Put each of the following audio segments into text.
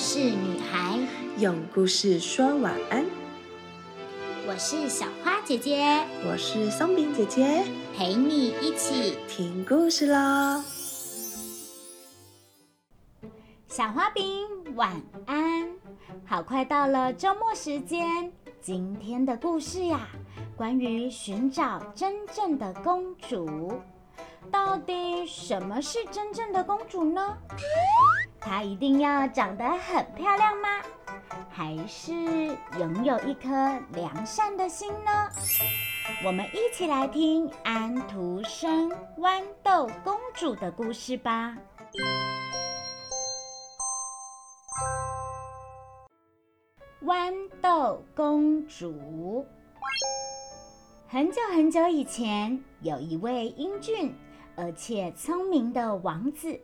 事女孩，用故事说晚安。我是小花姐姐，我是松饼姐姐，陪你一起听故事喽。小花饼晚安，好快到了周末时间。今天的故事呀，关于寻找真正的公主。到底什么是真正的公主呢？她一定要长得很漂亮吗？还是拥有一颗良善的心呢？我们一起来听安徒生《豌豆公主》的故事吧。豌豆公主。很久很久以前，有一位英俊而且聪明的王子。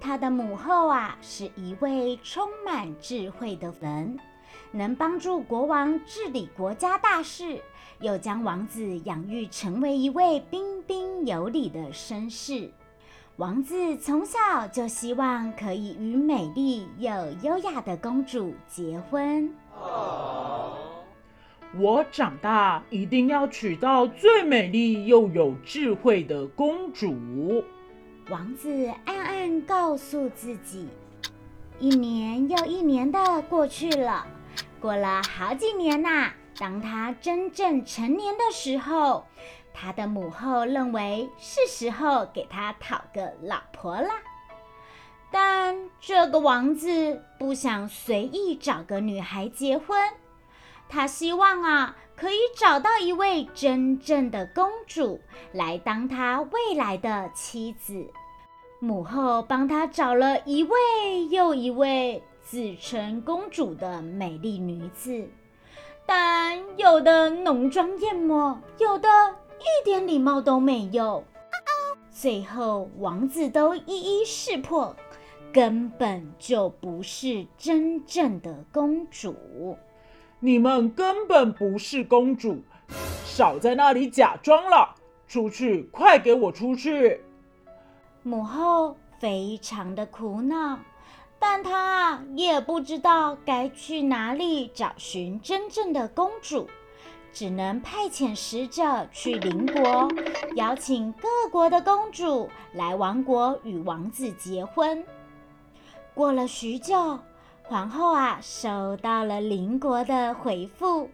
他的母后啊，是一位充满智慧的人，能帮助国王治理国家大事，又将王子养育成为一位彬彬有礼的绅士。王子从小就希望可以与美丽又优雅的公主结婚。我长大一定要娶到最美丽又有智慧的公主。王子暗暗告诉自己，一年又一年的过去了，过了好几年呐。当他真正成年的时候，他的母后认为是时候给他讨个老婆了。但这个王子不想随意找个女孩结婚，他希望啊。可以找到一位真正的公主来当他未来的妻子。母后帮他找了一位又一位自称公主的美丽女子，但有的浓妆艳抹，有的一点礼貌都没有。最后，王子都一一识破，根本就不是真正的公主。你们根本不是公主，少在那里假装了！出去，快给我出去！母后非常的苦恼，但她也不知道该去哪里找寻真正的公主，只能派遣使者去邻国，邀请各国的公主来王国与王子结婚。过了许久。皇后啊，收到了邻国的回复，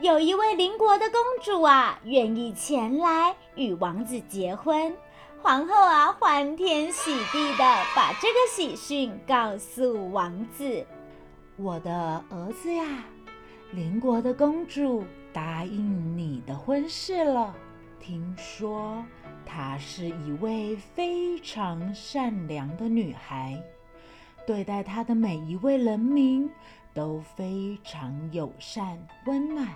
有一位邻国的公主啊，愿意前来与王子结婚。皇后啊，欢天喜地的把这个喜讯告诉王子：“我的儿子呀，邻国的公主答应你的婚事了。听说她是一位非常善良的女孩。”对待她的每一位人民都非常友善温暖，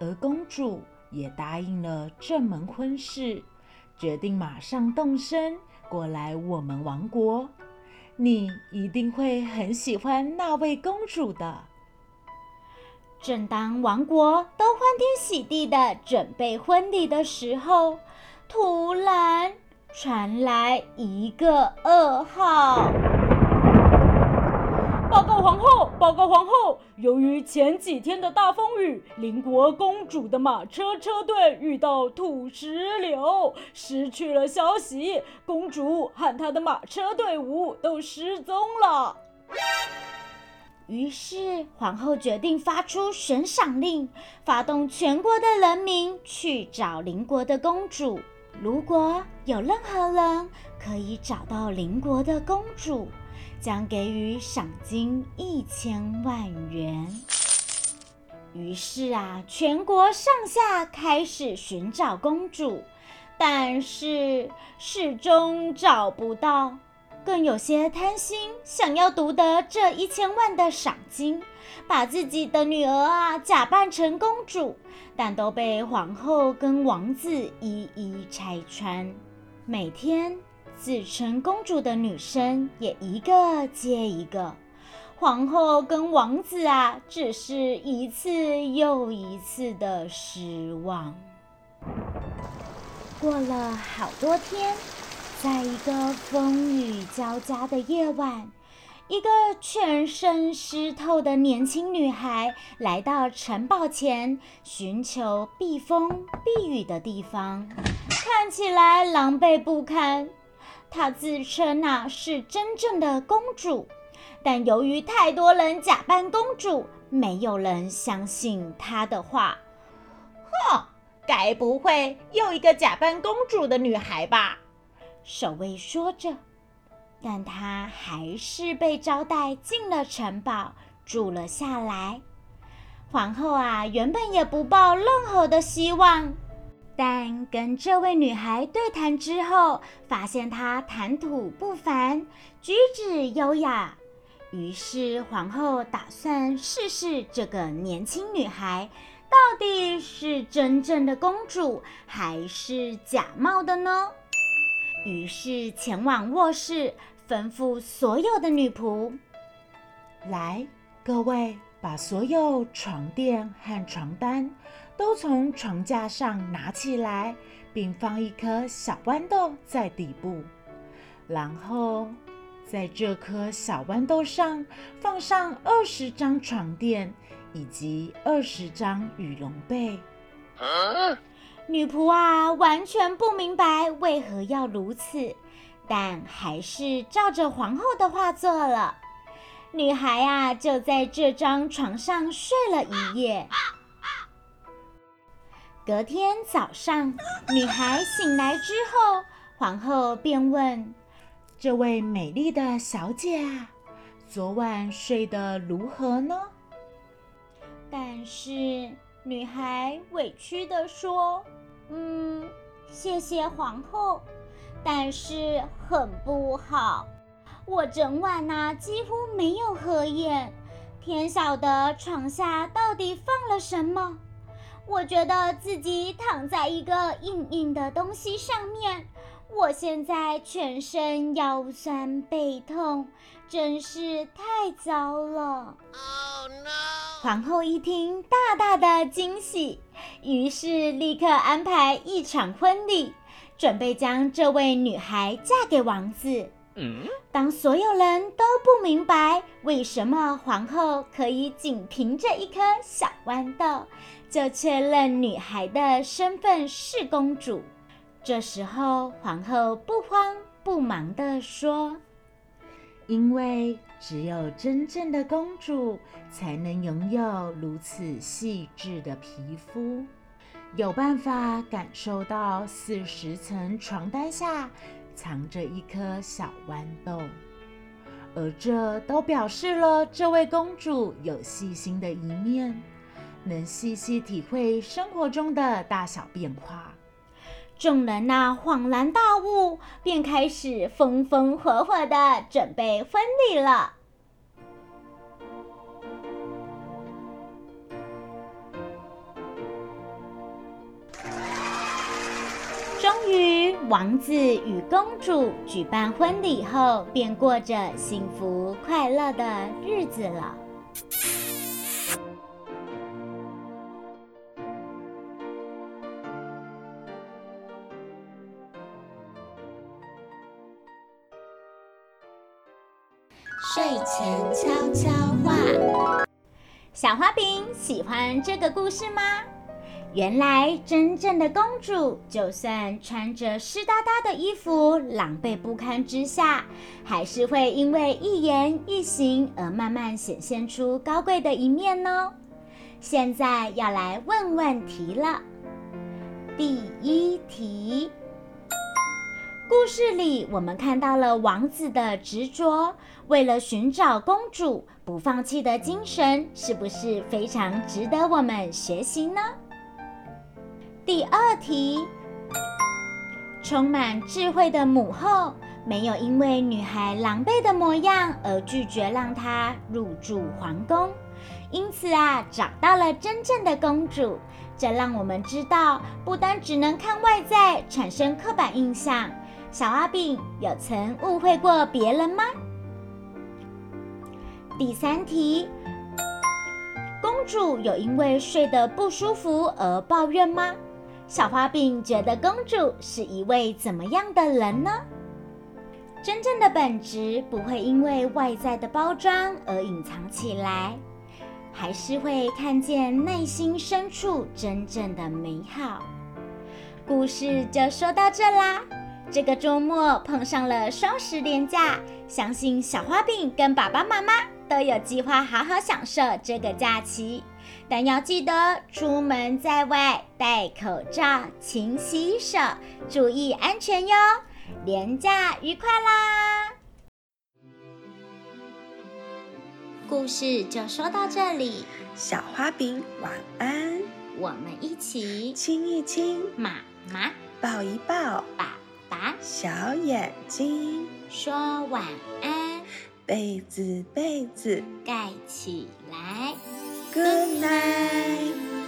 而公主也答应了这门婚事，决定马上动身过来我们王国。你一定会很喜欢那位公主的。正当王国都欢天喜地的准备婚礼的时候，突然传来一个噩耗。报告皇后，报告皇后！由于前几天的大风雨，邻国公主的马车车队遇到土石流，失去了消息。公主和她的马车队伍都失踪了。于是，皇后决定发出悬赏令，发动全国的人民去找邻国的公主。如果有任何人可以找到邻国的公主，将给予赏金一千万元。于是啊，全国上下开始寻找公主，但是始终找不到。更有些贪心，想要独得这一千万的赏金，把自己的女儿啊假扮成公主，但都被皇后跟王子一一拆穿。每天。自称公主的女生也一个接一个，皇后跟王子啊，只是一次又一次的失望。过了好多天，在一个风雨交加的夜晚，一个全身湿透的年轻女孩来到城堡前，寻求避风避雨的地方，看起来狼狈不堪。她自称啊是真正的公主，但由于太多人假扮公主，没有人相信她的话。哼，该不会又一个假扮公主的女孩吧？守卫说着。但她还是被招待进了城堡，住了下来。皇后啊，原本也不抱任何的希望，但跟这位女孩对谈之后，发现她谈吐不凡，举止优雅。于是皇后打算试试这个年轻女孩到底是真正的公主，还是假冒的呢？于是前往卧室。吩咐所有的女仆：“来，各位，把所有床垫和床单都从床架上拿起来，并放一颗小豌豆在底部。然后，在这颗小豌豆上放上二十张床垫以及二十张羽绒被。”女仆啊，完全不明白为何要如此。但还是照着皇后的话做了。女孩啊，就在这张床上睡了一夜。隔天早上，女孩醒来之后，皇后便问：“这位美丽的小姐啊，昨晚睡得如何呢？”但是女孩委屈地说：“嗯，谢谢皇后。”但是很不好，我整晚呐几乎没有合眼，天晓得床下到底放了什么。我觉得自己躺在一个硬硬的东西上面，我现在全身腰酸背痛，真是太糟了。Oh no！皇后一听，大大的惊喜，于是立刻安排一场婚礼。准备将这位女孩嫁给王子。当所有人都不明白为什么皇后可以仅凭着一颗小豌豆就确认女孩的身份是公主，这时候皇后不慌不忙地说：“因为只有真正的公主才能拥有如此细致的皮肤。”有办法感受到四十层床单下藏着一颗小豌豆，而这都表示了这位公主有细心的一面，能细细体会生活中的大小变化。众人呐恍然大悟，便开始风风火火的准备婚礼了。终于王子与公主举办婚礼后，便过着幸福快乐的日子了。睡前悄悄话，小花饼喜欢这个故事吗？原来，真正的公主，就算穿着湿哒哒的衣服，狼狈不堪之下，还是会因为一言一行而慢慢显现出高贵的一面呢。现在要来问问题了。第一题，故事里我们看到了王子的执着，为了寻找公主不放弃的精神，是不是非常值得我们学习呢？第二题，充满智慧的母后没有因为女孩狼狈的模样而拒绝让她入住皇宫，因此啊，找到了真正的公主。这让我们知道，不单只能看外在产生刻板印象。小阿炳有曾误会过别人吗？第三题，公主有因为睡得不舒服而抱怨吗？小花饼觉得公主是一位怎么样的人呢？真正的本质不会因为外在的包装而隐藏起来，还是会看见内心深处真正的美好。故事就说到这啦。这个周末碰上了双十连假，相信小花饼跟爸爸妈妈都有计划好好享受这个假期。但要记得出门在外戴口罩、勤洗手，注意安全哟。廉假愉快啦！故事就说到这里，小花饼晚安，我们一起亲一亲，妈妈抱一抱，爸爸小眼睛，说晚安，被子被子盖起来。，Good night。